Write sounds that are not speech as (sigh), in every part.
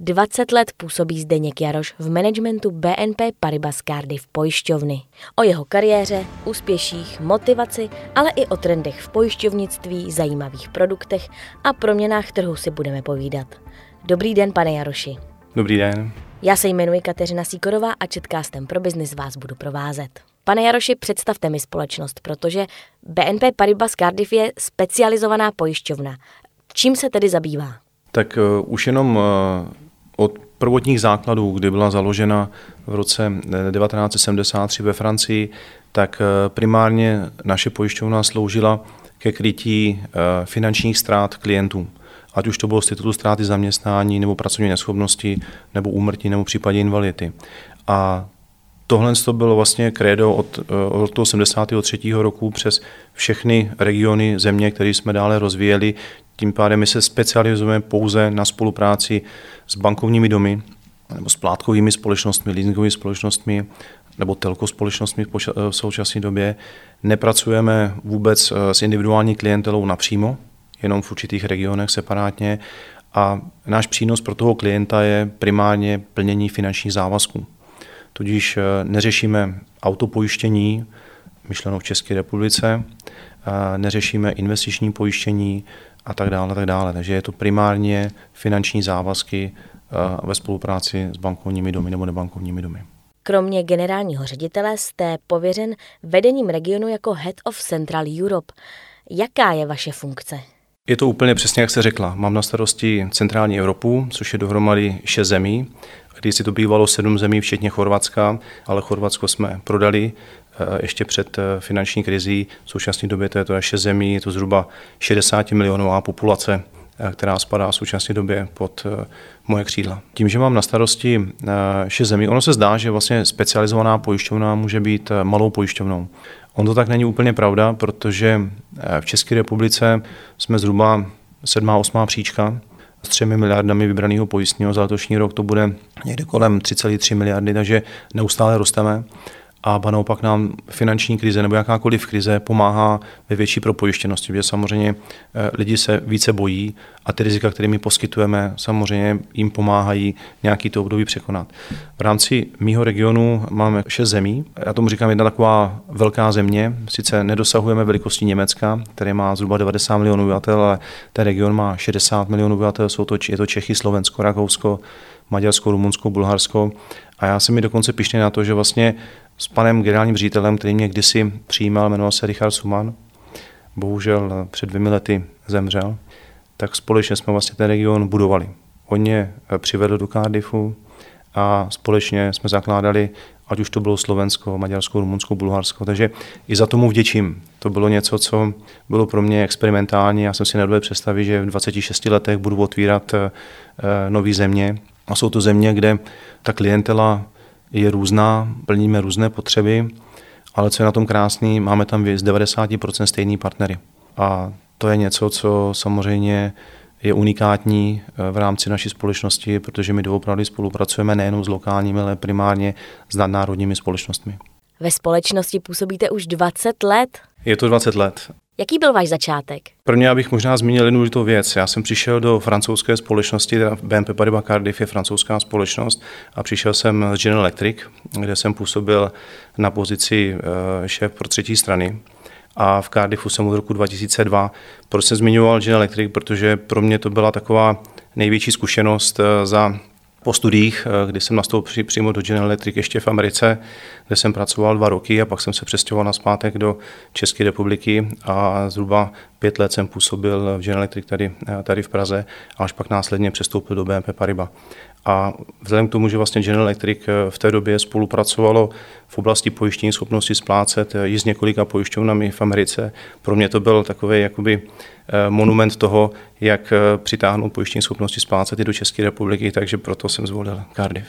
20 let působí Zdeněk Jaroš v managementu BNP Paribas Cardiff pojišťovny. O jeho kariéře, úspěších, motivaci, ale i o trendech v pojišťovnictví, zajímavých produktech a proměnách trhu si budeme povídat. Dobrý den, pane Jaroši. Dobrý den. Já se jmenuji Kateřina Síkorová a Četkástem pro biznis vás budu provázet. Pane Jaroši, představte mi společnost, protože BNP Paribas Cardiff je specializovaná pojišťovna. Čím se tedy zabývá? Tak uh, už jenom uh, od prvotních základů, kdy byla založena v roce 1973 ve Francii, tak uh, primárně naše pojišťovna sloužila ke krytí finančních ztrát klientů. Ať už to bylo z titulu ztráty zaměstnání, nebo pracovní neschopnosti, nebo úmrtí, nebo případě invalidity. A tohle to bylo vlastně krédo od, od 83. roku přes všechny regiony země, které jsme dále rozvíjeli tím pádem my se specializujeme pouze na spolupráci s bankovními domy nebo s plátkovými společnostmi, leasingovými společnostmi nebo telko společnostmi v současné době. Nepracujeme vůbec eh, s individuální klientelou napřímo, jenom v určitých regionech separátně a náš přínos pro toho klienta je primárně plnění finančních závazků. Tudíž eh, neřešíme autopojištění, myšleno v České republice, eh, neřešíme investiční pojištění, a tak dále, tak dále. Takže je to primárně finanční závazky eh, ve spolupráci s bankovními domy nebo nebankovními domy. Kromě generálního ředitele jste pověřen vedením regionu jako Head of Central Europe. Jaká je vaše funkce? Je to úplně přesně, jak se řekla. Mám na starosti centrální Evropu, což je dohromady šest zemí. Když si to bývalo sedm zemí, včetně Chorvatska, ale Chorvatsko jsme prodali Eh, ještě před eh, finanční krizí. V současné době to je to naše zemí, je to zhruba 60 milionová populace, která spadá v současné době pod moje křídla. Tím, že mám na starosti šest zemí, ono se zdá, že vlastně specializovaná pojišťovna může být malou pojišťovnou. On to tak není úplně pravda, protože v České republice jsme zhruba sedmá, osmá příčka s třemi miliardami vybraného pojistného. Za letošní rok to bude někde kolem 3,3 miliardy, takže neustále rosteme a ba naopak nám finanční krize nebo jakákoliv krize pomáhá ve větší propojištěnosti, protože samozřejmě eh, lidi se více bojí a ty rizika, které my poskytujeme, samozřejmě jim pomáhají nějaký to období překonat. V rámci mýho regionu máme šest zemí, já tomu říkám jedna taková velká země, sice nedosahujeme velikosti Německa, které má zhruba 90 milionů obyvatel, ale ten region má 60 milionů obyvatel, jsou to, je to Čechy, Slovensko, Rakousko, Maďarsko, Rumunsko, Bulharsko. A já jsem mi dokonce pišný na to, že vlastně s panem generálním ředitelem, který mě kdysi přijímal, jmenoval se Richard Suman, bohužel před dvěmi lety zemřel, tak společně jsme vlastně ten region budovali. On mě eh, přivedl do Cardiffu a společně jsme zakládali, ať už to bylo Slovensko, Maďarsko, Rumunsko, Bulharsko. Takže i za tomu vděčím. To bylo něco, co bylo pro mě experimentální. Já jsem si nedovedl představit, že v 26 letech budu otvírat eh, eh, nové země. A jsou to země, kde ta klientela je různá, plníme různé potřeby, ale co je na tom krásný, máme tam z 90% stejný partnery. A to je něco, co samozřejmě je unikátní eh, v rámci naší společnosti, protože my doopravdy spolupracujeme nejen s lokálními, ale primárně s nadnárodními společnostmi. Ve společnosti působíte už 20 let? Je to 20 let. Jaký byl váš začátek? Prvně abych možná zmínil jednu důležitou věc. Já jsem přišel do francouzské společnosti, BNP Paribas Cardiff je francouzská společnost a přišel jsem z General Electric, kde jsem působil na pozici eh, šéf pro třetí strany a v Cardiffu jsem od roku 2002. Proč jsem zmiňoval General Electric? Protože pro mě to byla taková největší zkušenost eh, za po studiích, eh, kdy jsem nastoupil přímo do General Electric ještě v Americe, kde jsem pracoval dva roky a pak jsem se přestěhoval na zpátek do České republiky a zhruba pět let jsem působil v General Electric tady, eh, tady v Praze a až pak následně přestoupil do BNP Paribas. A vzhledem k tomu, že vlastně General Electric eh, v té době spolupracovalo v oblasti pojištění schopnosti splácet i s několika pojišťovnami v Americe, pro mě to byl takový jakoby monument toho, jak přitáhnout pojištění schopnosti splácet i do České republiky, takže proto jsem zvolil Cardiff.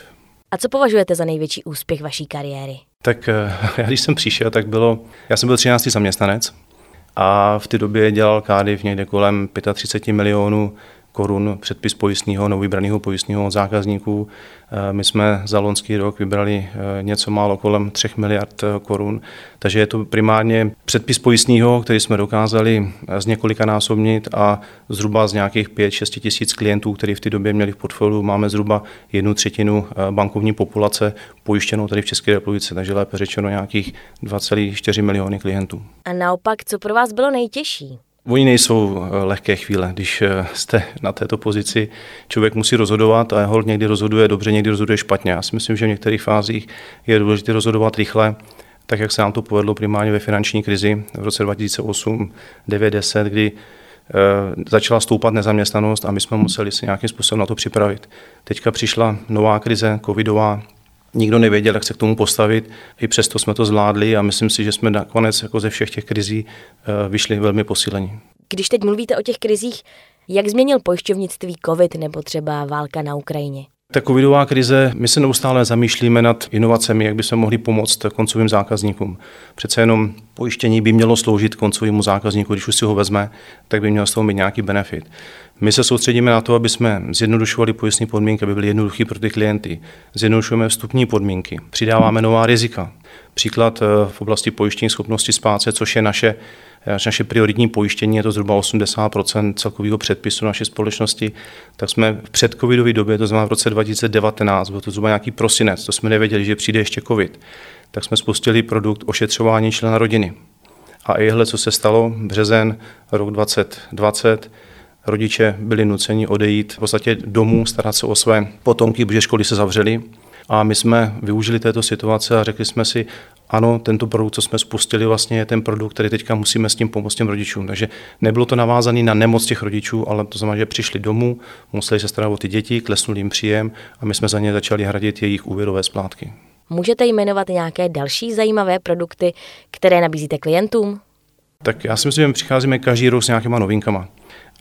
A co považujete za největší úspěch vaší kariéry? Tak eh, (laughs) já když jsem přišel, tak bylo, já jsem byl 13. zaměstnanec a v té době dělal Cardiff někde kolem 35 milionů korun předpis pojistného, novybraného pojistného zákazníků. Eh, my jsme za loňský rok vybrali eh, něco málo kolem 3 miliard eh, korun, takže je to primárně předpis pojistného, který jsme dokázali z několika násobnit a zhruba z nějakých 5-6 tisíc klientů, kteří v té době měli v portfoliu, máme zhruba jednu třetinu bankovní populace pojištěnou tady v České republice, takže lépe řečeno nějakých 2,4 miliony klientů. A naopak, co pro vás bylo nejtěžší? Oni nejsou eh, lehké chvíle, když eh, jste na této pozici. Člověk musí rozhodovat a hol někdy rozhoduje dobře, někdy rozhoduje špatně. Já si myslím, že v některých fázích je důležité rozhodovat rychle, tak jak se nám to povedlo primárně ve finanční krizi v roce 2008, 9, 10, kdy eh, začala stoupat nezaměstnanost a my jsme museli se nějakým způsobem na to připravit. Teďka přišla nová krize, covidová, Nikdo nevěděl, jak se k tomu postavit, i přesto jsme to zvládli a myslím si, že jsme nakonec jako ze všech těch krizí eh, vyšli velmi posílení. Když teď mluvíte o těch krizích, jak změnil pojišťovnictví COVID nebo třeba válka na Ukrajině? Ta covidová krize, my se neustále zamýšlíme nad inovacemi, jak by se mohli pomoct koncovým zákazníkům. Přece jenom pojištění by mělo sloužit koncovému zákazníku, když už si ho vezme, tak by měl z toho mít nějaký benefit. My se soustředíme na to, aby jsme zjednodušovali pojistné podmínky, aby byly jednoduché pro ty klienty. Zjednodušujeme vstupní podmínky, přidáváme nová rizika. Příklad eh, v oblasti pojištění schopnosti spáce, což je naše naše prioritní pojištění je to zhruba 80% celkového předpisu naší společnosti, tak jsme v předcovidové době, to znamená v roce 2019, bylo to zhruba nějaký prosinec, to jsme nevěděli, že přijde ještě covid, tak jsme spustili produkt ošetřování člena rodiny. A ihle, co se stalo, březen, rok 2020, rodiče byli nuceni odejít v podstatě domů, starat se o své potomky, protože školy se zavřely. A my jsme využili této situace a řekli jsme si, ano, tento produkt, co jsme spustili, vlastně je ten produkt, který teďka musíme s tím pomoct těm rodičům. Takže nebylo to navázané na nemoc těch rodičů, ale to znamená, že přišli domů, museli se starat o ty děti, klesnul jim příjem a my jsme za ně začali hradit jejich úvěrové splátky. Můžete jmenovat nějaké další zajímavé produkty, které nabízíte klientům? Tak já si myslím, že přicházíme každý rok s nějakýma novinkama.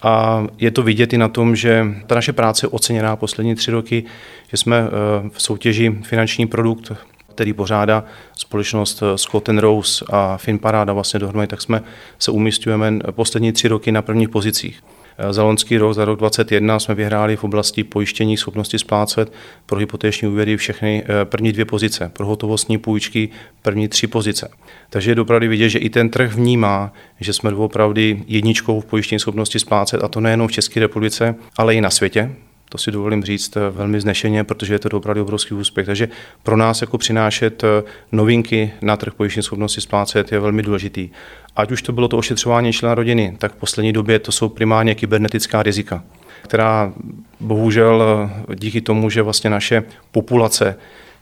A je to vidět i na tom, že ta naše práce je oceněná poslední tři roky, že jsme eh, v soutěži finanční produkt, který pořádá společnost eh, Scott Rose a Finparáda vlastně dohromady, tak jsme se umístujeme poslední tři roky na prvních pozicích. Eh, za loňský rok, za rok 2021 jsme vyhráli v oblasti pojištění schopnosti splácet pro hypotéční úvěry všechny první dvě pozice, pro hotovostní půjčky první tři pozice. Takže je opravdu vidět, že i ten trh vnímá, že jsme opravdu jedničkou v pojištění schopnosti splácet, a to nejenom v České republice, ale i na světě. To si dovolím říct eh, velmi znešeně, protože je to opravdu obrovský úspěch. Takže pro nás jako přinášet eh, novinky na trh pojištění schopnosti splácet je velmi důležitý. Ať už to bylo to ošetřování člena rodiny, tak v poslední době to jsou primárně kybernetická rizika, která bohužel eh, díky tomu, že vlastně naše populace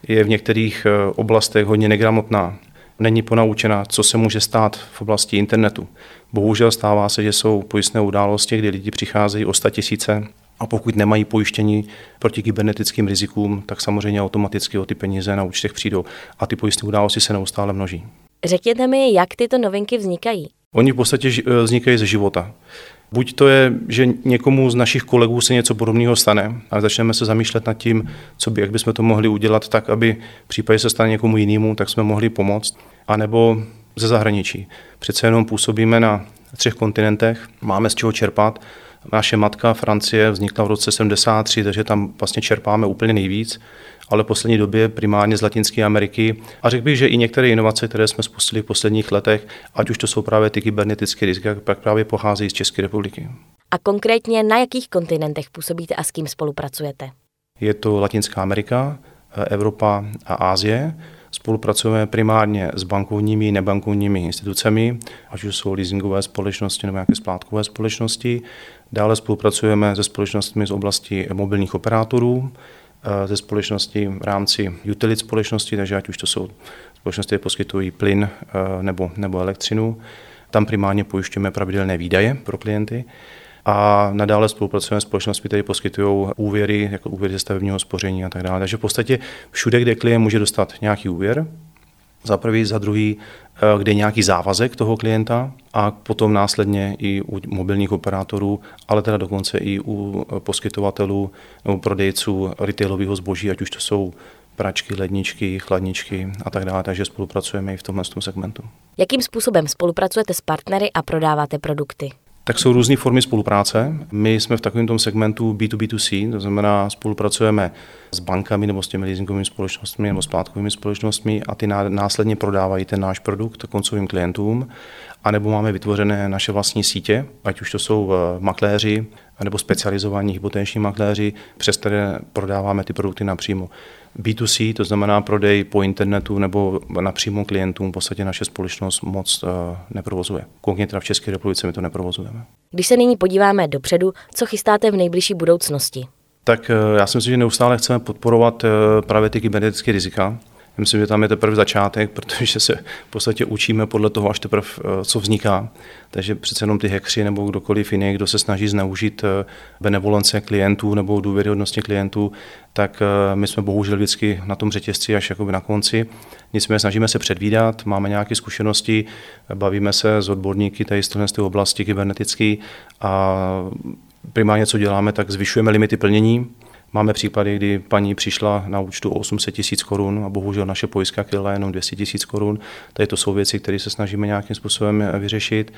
je v některých oblastech hodně negramotná, není ponaučena, co se může stát v oblasti internetu. Bohužel stává se, že jsou pojistné události, kdy lidi přicházejí o 100 tisíce a pokud nemají pojištění proti kybernetickým rizikům, tak samozřejmě automaticky o ty peníze na účtech přijdou a ty pojistné události se neustále množí. Řekněte mi, jak tyto novinky vznikají? Oni v podstatě vznikají ze života. Buď to je, že někomu z našich kolegů se něco podobného stane a začneme se zamýšlet nad tím, co by, jak bychom to mohli udělat tak, aby v případě se stane někomu jinému, tak jsme mohli pomoct. A nebo ze zahraničí. Přece jenom působíme na třech kontinentech, máme z čeho čerpat. Naše matka Francie vznikla v roce 73, takže tam vlastně čerpáme úplně nejvíc ale v poslední době primárně z Latinské Ameriky. A řekl bych, že i některé inovace, které jsme spustili v posledních letech, ať už to jsou právě ty kybernetické rizika, tak právě pocházejí z České republiky. A konkrétně na jakých kontinentech působíte a s kým spolupracujete? Je to Latinská Amerika, Evropa a Ázie. Spolupracujeme primárně s bankovními, nebankovními institucemi, ať už jsou leasingové společnosti nebo nějaké splátkové společnosti. Dále spolupracujeme se společnostmi z oblasti mobilních operátorů, Eh, ze společnosti v rámci utility společnosti, takže ať už to jsou společnosti, které poskytují plyn eh, nebo, nebo elektřinu. Tam primárně pojišťujeme pravidelné výdaje pro klienty. A nadále spolupracujeme s společnostmi, které poskytují úvěry, jako úvěry ze stavebního spoření a tak dále. Takže v podstatě všude, kde klient může dostat nějaký úvěr, za prvý, za druhý, eh, kde je nějaký závazek toho klienta a potom následně i u mobilních operátorů, ale teda dokonce i u poskytovatelů nebo prodejců retailového zboží, ať už to jsou pračky, ledničky, chladničky a tak dále, takže spolupracujeme i v tomhle segmentu. Jakým způsobem spolupracujete s partnery a prodáváte produkty? Tak jsou různé formy spolupráce. My jsme v takovém segmentu B2B2C, to znamená spolupracujeme s bankami nebo s těmi leasingovými společnostmi nebo splátkovými společnostmi a ty následně prodávají ten náš produkt koncovým klientům. A nebo máme vytvořené naše vlastní sítě, ať už to jsou eh, makléři nebo specializovaní hypotéční makléři, přes které prodáváme ty produkty napřímo. B2C, to znamená prodej po internetu nebo napřímo klientům, v podstatě naše společnost moc uh, neprovozuje. Konkrétně teda v České republice my to neprovozujeme. Když se nyní podíváme dopředu, co chystáte v nejbližší budoucnosti? Tak uh, já si myslím, že neustále chceme podporovat uh, právě ty kybernetické rizika. Myslím, že tam je teprve začátek, (laughs) protože se v podstatě učíme podle toho, až teprve, eh, co vzniká. Takže přece jenom ty hackři nebo kdokoliv jiný, kdo se snaží zneužít eh, benevolence klientů nebo důvěryhodnosti klientů, tak eh, my jsme bohužel vždycky na tom řetězci až jakoby na konci. Nicméně snažíme se předvídat, máme nějaké zkušenosti, bavíme se s odborníky tady z té oblasti kybernetické a primárně, co děláme, tak zvyšujeme limity plnění, Máme případy, kdy paní přišla na účtu 800 tisíc korun a bohužel naše pojistka kryla jenom 200 tisíc korun. Tady to jsou věci, které se snažíme nějakým způsobem vyřešit.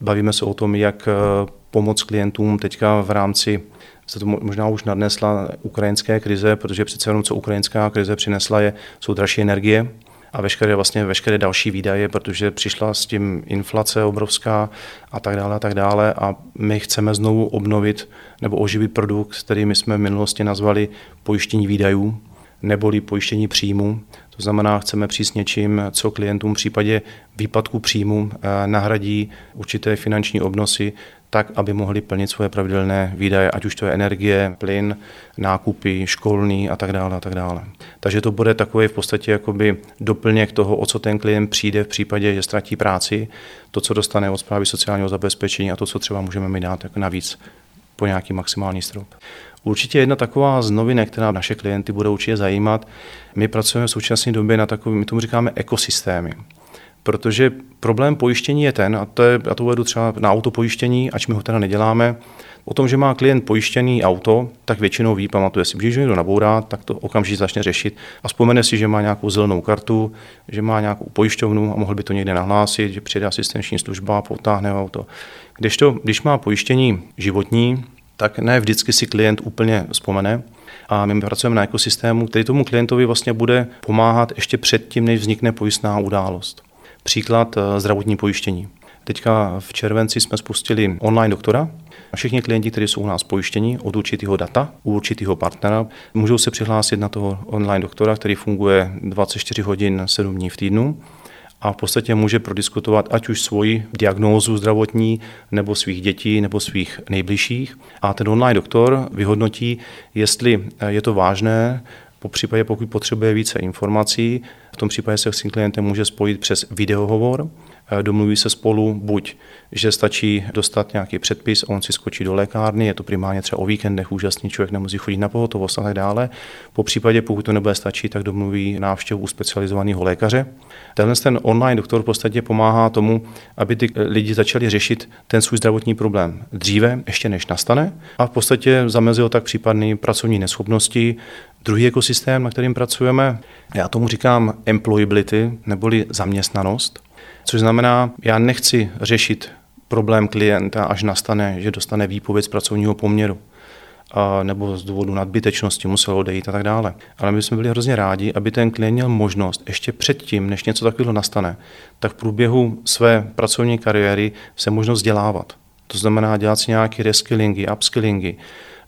Bavíme se o tom, jak eh, pomoct klientům teďka v rámci se to možná už nadnesla ukrajinské krize, protože přece jenom co ukrajinská krize přinesla je, jsou dražší energie, a veškeré, vlastně veškeré další výdaje, protože přišla s tím inflace obrovská a tak dále a tak dále a my chceme znovu obnovit nebo oživit produkt, který my jsme v minulosti nazvali pojištění výdajů neboli pojištění příjmu. To znamená, chceme přijít něčím, co klientům v případě výpadku příjmu eh, nahradí určité finanční obnosy, tak, aby mohli plnit svoje pravidelné výdaje, ať už to je energie, plyn, nákupy, školní a tak dále a tak dále. Takže to bude takový v podstatě jakoby doplněk toho, o co ten klient přijde v případě, že ztratí práci, to, co dostane od zprávy sociálního zabezpečení a to, co třeba můžeme mi dát jako navíc po nějaký maximální strop. Určitě jedna taková z novinek, která naše klienty bude určitě zajímat, my pracujeme v současné době na takovém, my tomu říkáme ekosystémy. Protože problém pojištění je ten, a to je, já to uvedu třeba na autopojištění, ač my ho teda neděláme, o tom, že má klient pojištěný auto, tak většinou ví, pamatuje si, když někdo nabourá, tak to okamžitě začne řešit a vzpomene si, že má nějakou zelenou kartu, že má nějakou pojišťovnu a mohl by to někde nahlásit, že přijde asistenční služba, potáhne auto. Když, to, když má pojištění životní, tak ne vždycky si klient úplně vzpomene. A my pracujeme na ekosystému, který tomu klientovi vlastně bude pomáhat ještě předtím, než vznikne pojistná událost. Příklad eh, zdravotní pojištění. Teďka v červenci jsme spustili online doktora. Všichni klienti, kteří jsou u nás pojištěni od určitého data, u určitého partnera, můžou se přihlásit na toho online doktora, který funguje 24 hodin 7 dní v týdnu a v podstatě může prodiskutovat ať už svoji diagnózu zdravotní, nebo svých dětí, nebo svých nejbližších. A ten online doktor vyhodnotí, jestli je to vážné, po případě, pokud potřebuje více informací, v tom případě se s tím klientem může spojit přes videohovor, Eh, domluví se spolu buď, že stačí dostat nějaký předpis, on si skočí do lékárny, je to primárně třeba o víkendech, úžasný člověk nemusí chodit na pohotovost a tak dále. Po případě, pokud to nebude stačit, tak domluví návštěvu u specializovaného lékaře. Tenhle ten online doktor v podstatě pomáhá tomu, aby ty lidi začali řešit ten svůj zdravotní problém dříve, ještě než nastane, a v podstatě zamezil tak případný pracovní neschopnosti, Druhý ekosystém, na kterým pracujeme, já tomu říkám employability, neboli zaměstnanost. Což znamená, já nechci řešit problém klienta, až nastane, že dostane výpověď z pracovního poměru nebo z důvodu nadbytečnosti musel odejít a tak dále. Ale my jsme byli hrozně rádi, aby ten klient měl možnost ještě předtím, než něco takového nastane, tak v průběhu své pracovní kariéry se možnost vzdělávat. To znamená dělat si nějaké reskillingy, upskillingy.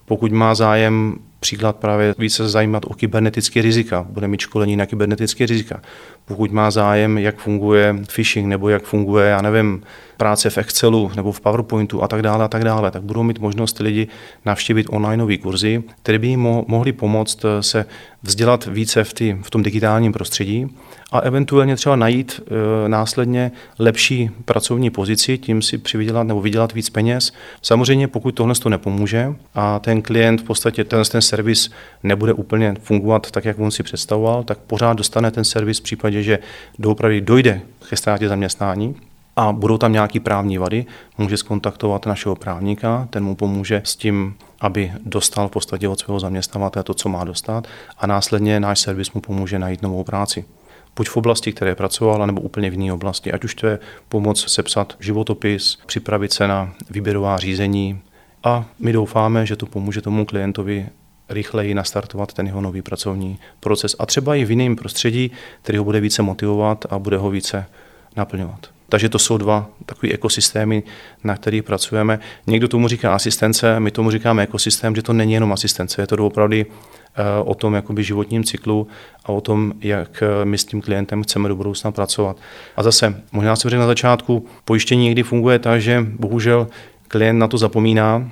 Pokud má zájem příklad právě více zajímat o kybernetické rizika, bude mít školení na kybernetické rizika. Pokud má zájem, jak funguje phishing nebo jak funguje, já nevím, práce v Excelu nebo v PowerPointu a tak dále a tak dále, tak budou mít možnost lidi navštívit onlineové kurzy, které by jim mohly pomoct eh, se vzdělat více v, tý, v tom digitálním prostředí a eventuálně třeba najít e, následně lepší pracovní pozici, tím si přivydělat nebo vydělat víc peněz. Samozřejmě, pokud tohle to nepomůže a ten klient v podstatě ten, ten servis nebude úplně fungovat tak, jak on si představoval, tak pořád dostane ten servis v případě, že doopravdy dojde ke ztrátě zaměstnání, a budou tam nějaké právní vady, může skontaktovat našeho právníka, ten mu pomůže s tím, aby dostal v podstatě od svého zaměstnavatele to, co má dostat a následně náš servis mu pomůže najít novou práci. buď v oblasti, které pracoval, nebo úplně v jiné oblasti. Ať už to je pomoc sepsat životopis, připravit se na výběrová řízení a my doufáme, že to pomůže tomu klientovi rychleji nastartovat ten jeho nový pracovní proces a třeba i v jiném prostředí, který ho bude více motivovat a bude ho více naplňovat. Takže to jsou dva takové ekosystémy, na kterých pracujeme. Někdo tomu říká asistence, my tomu říkáme ekosystém, že to není jenom asistence, je to opravdu eh, o tom jakoby životním cyklu a o tom, jak eh, my s tím klientem chceme do budoucna pracovat. A zase, možná se na začátku, pojištění někdy funguje tak, že bohužel klient na to zapomíná,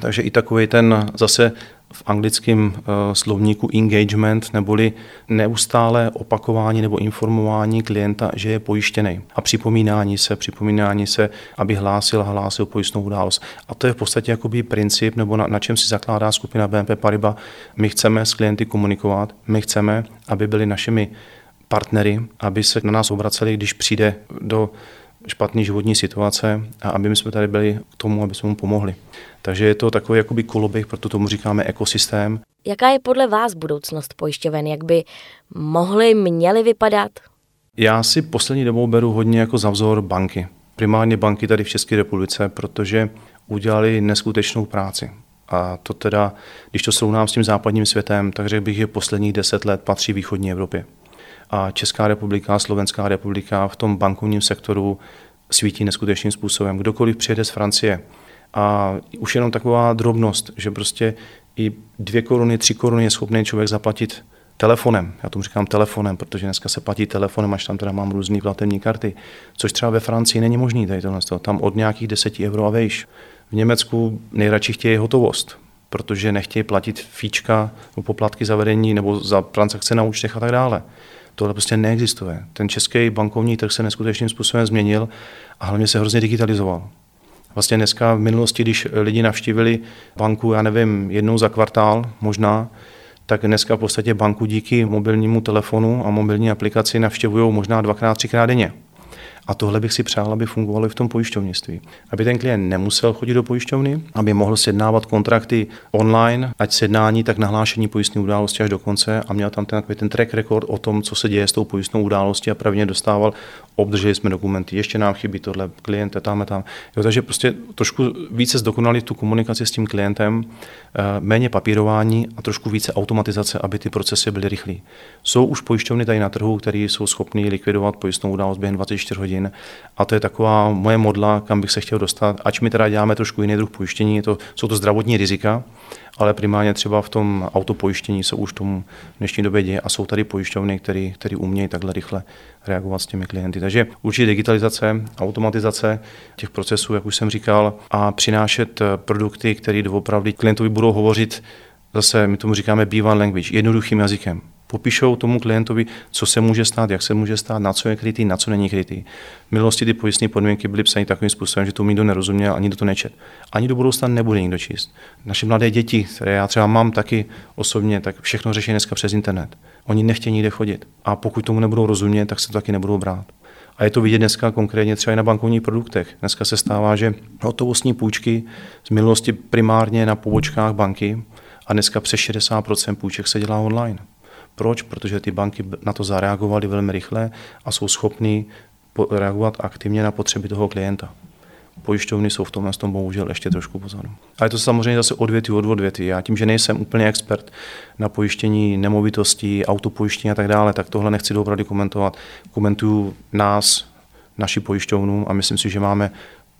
takže i takový ten zase v anglickém uh, slovníku engagement, neboli neustále opakování nebo informování klienta, že je pojištěný. A připomínání se, připomínání se, aby hlásil a hlásil pojistnou událost. A to je v podstatě jakoby princip, nebo na, na čem si zakládá skupina BNP Paribas. My chceme s klienty komunikovat, my chceme, aby byli našimi partnery, aby se na nás obraceli, když přijde do špatné životní situace a aby my jsme tady byli k tomu, aby jsme mu pomohli. Takže je to takový jakoby koloběh, proto tomu říkáme ekosystém. Jaká je podle vás budoucnost pojišťoven? Jak by mohly, měly vypadat? Já si poslední dobou beru hodně jako za vzor banky. Primárně banky tady v České republice, protože udělali neskutečnou práci. A to teda, když to srovnám s tím západním světem, tak řekl bych, že posledních deset let patří východní Evropě. A Česká republika, Slovenská republika v tom bankovním sektoru svítí neskutečným způsobem. Kdokoliv přijede z Francie, a už jenom taková drobnost, že prostě i dvě koruny, tři koruny je schopný člověk zaplatit telefonem. Já tomu říkám telefonem, protože dneska se platí telefonem, až tam teda mám různé platební karty, což třeba ve Francii není možný tady tohle. Tam od nějakých 10 euro a vejš. V Německu nejradši chtějí hotovost, protože nechtějí platit fíčka poplatky za vedení nebo za transakce na účtech a tak dále. Tohle prostě neexistuje. Ten český bankovní trh se neskutečným způsobem změnil a hlavně se hrozně digitalizoval. Vlastně dneska v minulosti, když lidi navštívili banku, já nevím, jednou za kvartál možná, tak dneska v podstatě banku díky mobilnímu telefonu a mobilní aplikaci navštěvují možná dvakrát, třikrát denně. A tohle bych si přál, aby fungovalo i v tom pojišťovnictví. Aby ten klient nemusel chodit do pojišťovny, aby mohl sjednávat kontrakty online, ať sjednání, tak nahlášení pojistné události až do konce a měl tam ten, ten track record o tom, co se děje s tou pojistnou událostí a pravně dostával, obdrželi jsme dokumenty, ještě nám chybí tohle, klient tam a tam. Jo, takže prostě trošku více zdokonalit tu komunikaci s tím klientem, eh, méně papírování a trošku více automatizace, aby ty procesy byly rychlé. Jsou už pojišťovny tady na trhu, které jsou schopné likvidovat pojistnou událost během 24 hodin hodin. A to je taková moje modla, kam bych se chtěl dostat. Ač my teda děláme trošku jiný druh pojištění, to, jsou to zdravotní rizika, ale primárně třeba v tom autopojištění se už v tom dnešní době děje a jsou tady pojišťovny, které umějí takhle rychle reagovat s těmi klienty. Takže určitě digitalizace, automatizace těch procesů, jak už jsem říkal, a přinášet eh, produkty, které doopravdy klientovi budou hovořit zase my tomu říkáme B1 language, jednoduchým jazykem popíšou tomu klientovi, co se může stát, jak se může stát, na co je krytý, na co není krytý. V minulosti ty pojistné podmínky byly psány takovým způsobem, že to nikdo nerozuměl, ani do to nečet. Ani do budoucna nebude nikdo číst. Naše mladé děti, které já třeba mám taky osobně, tak všechno řeší dneska přes internet. Oni nechtějí nikde chodit. A pokud tomu nebudou rozumět, tak se to taky nebudou brát. A je to vidět dneska konkrétně třeba i na bankovních produktech. Dneska se stává, že hotovostní půjčky z minulosti primárně na pobočkách banky a dneska přes 60% půjček se dělá online. Proč? Protože ty banky na to zareagovaly velmi rychle a jsou schopny reagovat aktivně na potřeby toho klienta. Pojišťovny jsou v tomhle tom bohužel ještě trošku pozadu. A je to samozřejmě zase odvěty od odvěty. Já tím, že nejsem úplně expert na pojištění nemovitostí, autopojištění a tak dále, tak tohle nechci doopravdy komentovat. Komentuju nás, naši pojišťovnu a myslím si, že máme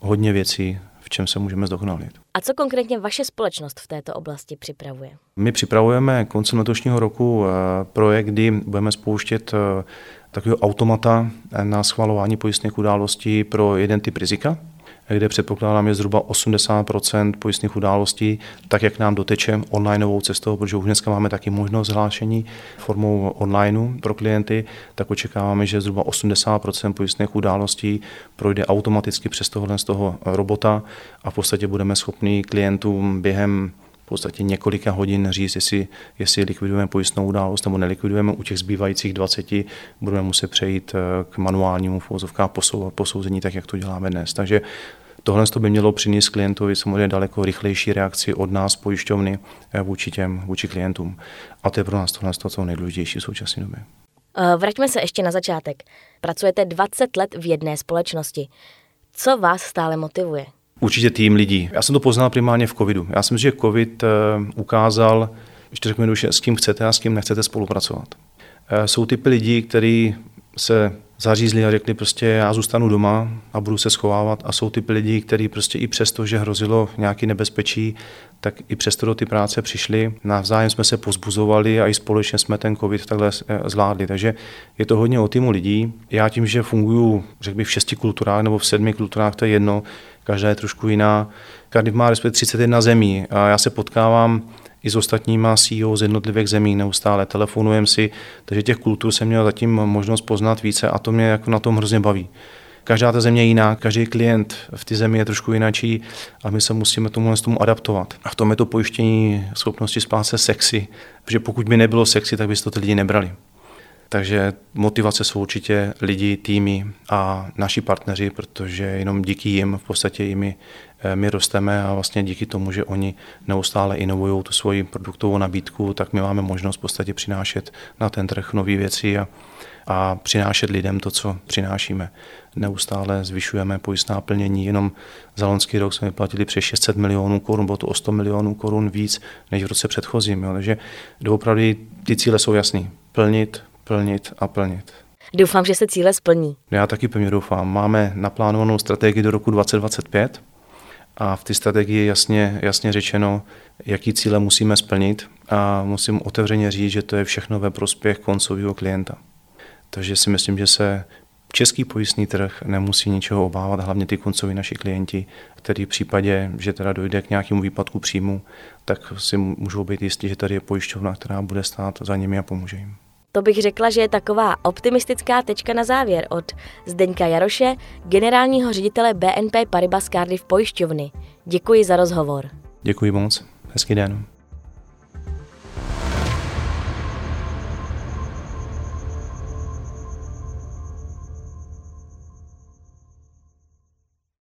hodně věcí, v čem se můžeme zdokonalit. A co konkrétně vaše společnost v této oblasti připravuje? My připravujeme koncem letošního roku eh, projekt, kdy budeme spouštět eh, takového automata na schvalování pojistných událostí pro jeden typ rizika kde předpokládám je zhruba 80% pojistných událostí, tak jak nám doteče onlineovou cestou, protože už dneska máme taky možnost hlášení formou online pro klienty, tak očekáváme, že zhruba 80% pojistných událostí projde automaticky přes tohle z toho robota a v podstatě budeme schopni klientům během podstatě několika hodin říct, jestli, jestli likvidujeme pojistnou událost nebo nelikvidujeme. U těch zbývajících 20 budeme muset přejít eh, k manuálnímu v posouzení, tak jak to děláme dnes. Takže Tohle by mělo přinést klientovi samozřejmě daleko rychlejší reakci od nás, pojišťovny, eh, vůči těm, vůči klientům. A to je pro nás tohle to, co nejdůležitější v současné době. Eh, vraťme se ještě na začátek. Pracujete 20 let v jedné společnosti. Co vás stále motivuje? Určitě tým lidí. Já jsem to poznal primárně v covidu. Já si myslím, že covid eh, ukázal, že řeknu s kým chcete a s kým nechcete spolupracovat. Eh, jsou typy lidí, kteří se zařízli a řekli prostě já zůstanu doma a budu se schovávat a jsou typy lidí, kteří prostě i přesto, že hrozilo nějaké nebezpečí, tak i přesto do ty práce přišli. Navzájem jsme se pozbuzovali a i společně jsme ten covid takhle eh, zvládli. Takže je to hodně o týmu lidí. Já tím, že funguji, řekl bych, v šesti kulturách nebo v sedmi kulturách, to je jedno, každá je trošku jiná. Cardiff má respektive 31 zemí a já se potkávám i s ostatníma CEO z jednotlivých zemí neustále, telefonujeme si, takže těch kultur jsem měl zatím možnost poznat více a to mě jako na tom hrozně baví. Každá ta země je jiná, každý klient v té zemi je trošku jináčí a my se musíme tomu, tomu adaptovat. A v tom je to pojištění schopnosti spát se sexy, protože pokud by nebylo sexy, tak byste to ty lidi nebrali. Takže motivace jsou určitě lidi, týmy a naši partneři, protože jenom díky jim v podstatě i my, my rosteme a vlastně díky tomu, že oni neustále inovují tu svoji produktovou nabídku, tak my máme možnost v podstatě přinášet na ten trh nové věci a, a přinášet lidem to, co přinášíme. Neustále zvyšujeme pojistná plnění, jenom za loňský rok jsme vyplatili přes 600 milionů korun, bylo to o 100 milionů korun víc než v roce předchozím. Jo. Takže doopravdy ty cíle jsou jasný. Plnit, plnit a plnit. Doufám, že se cíle splní. Já taky pevně doufám. Máme naplánovanou strategii do roku 2025 a v té strategii je jasně, jasně řečeno, jaký cíle musíme splnit a musím otevřeně říct, že to je všechno ve prospěch koncového klienta. Takže si myslím, že se český pojistný trh nemusí ničeho obávat, hlavně ty koncoví naši klienti, který v případě, že teda dojde k nějakému výpadku příjmu, tak si můžou být jistí, že tady je pojišťovna, která bude stát za nimi a pomůže jim. To bych řekla, že je taková optimistická tečka na závěr od Zdeňka Jaroše, generálního ředitele BNP Paribas Cardiff pojišťovny. Děkuji za rozhovor. Děkuji moc. Hezký den.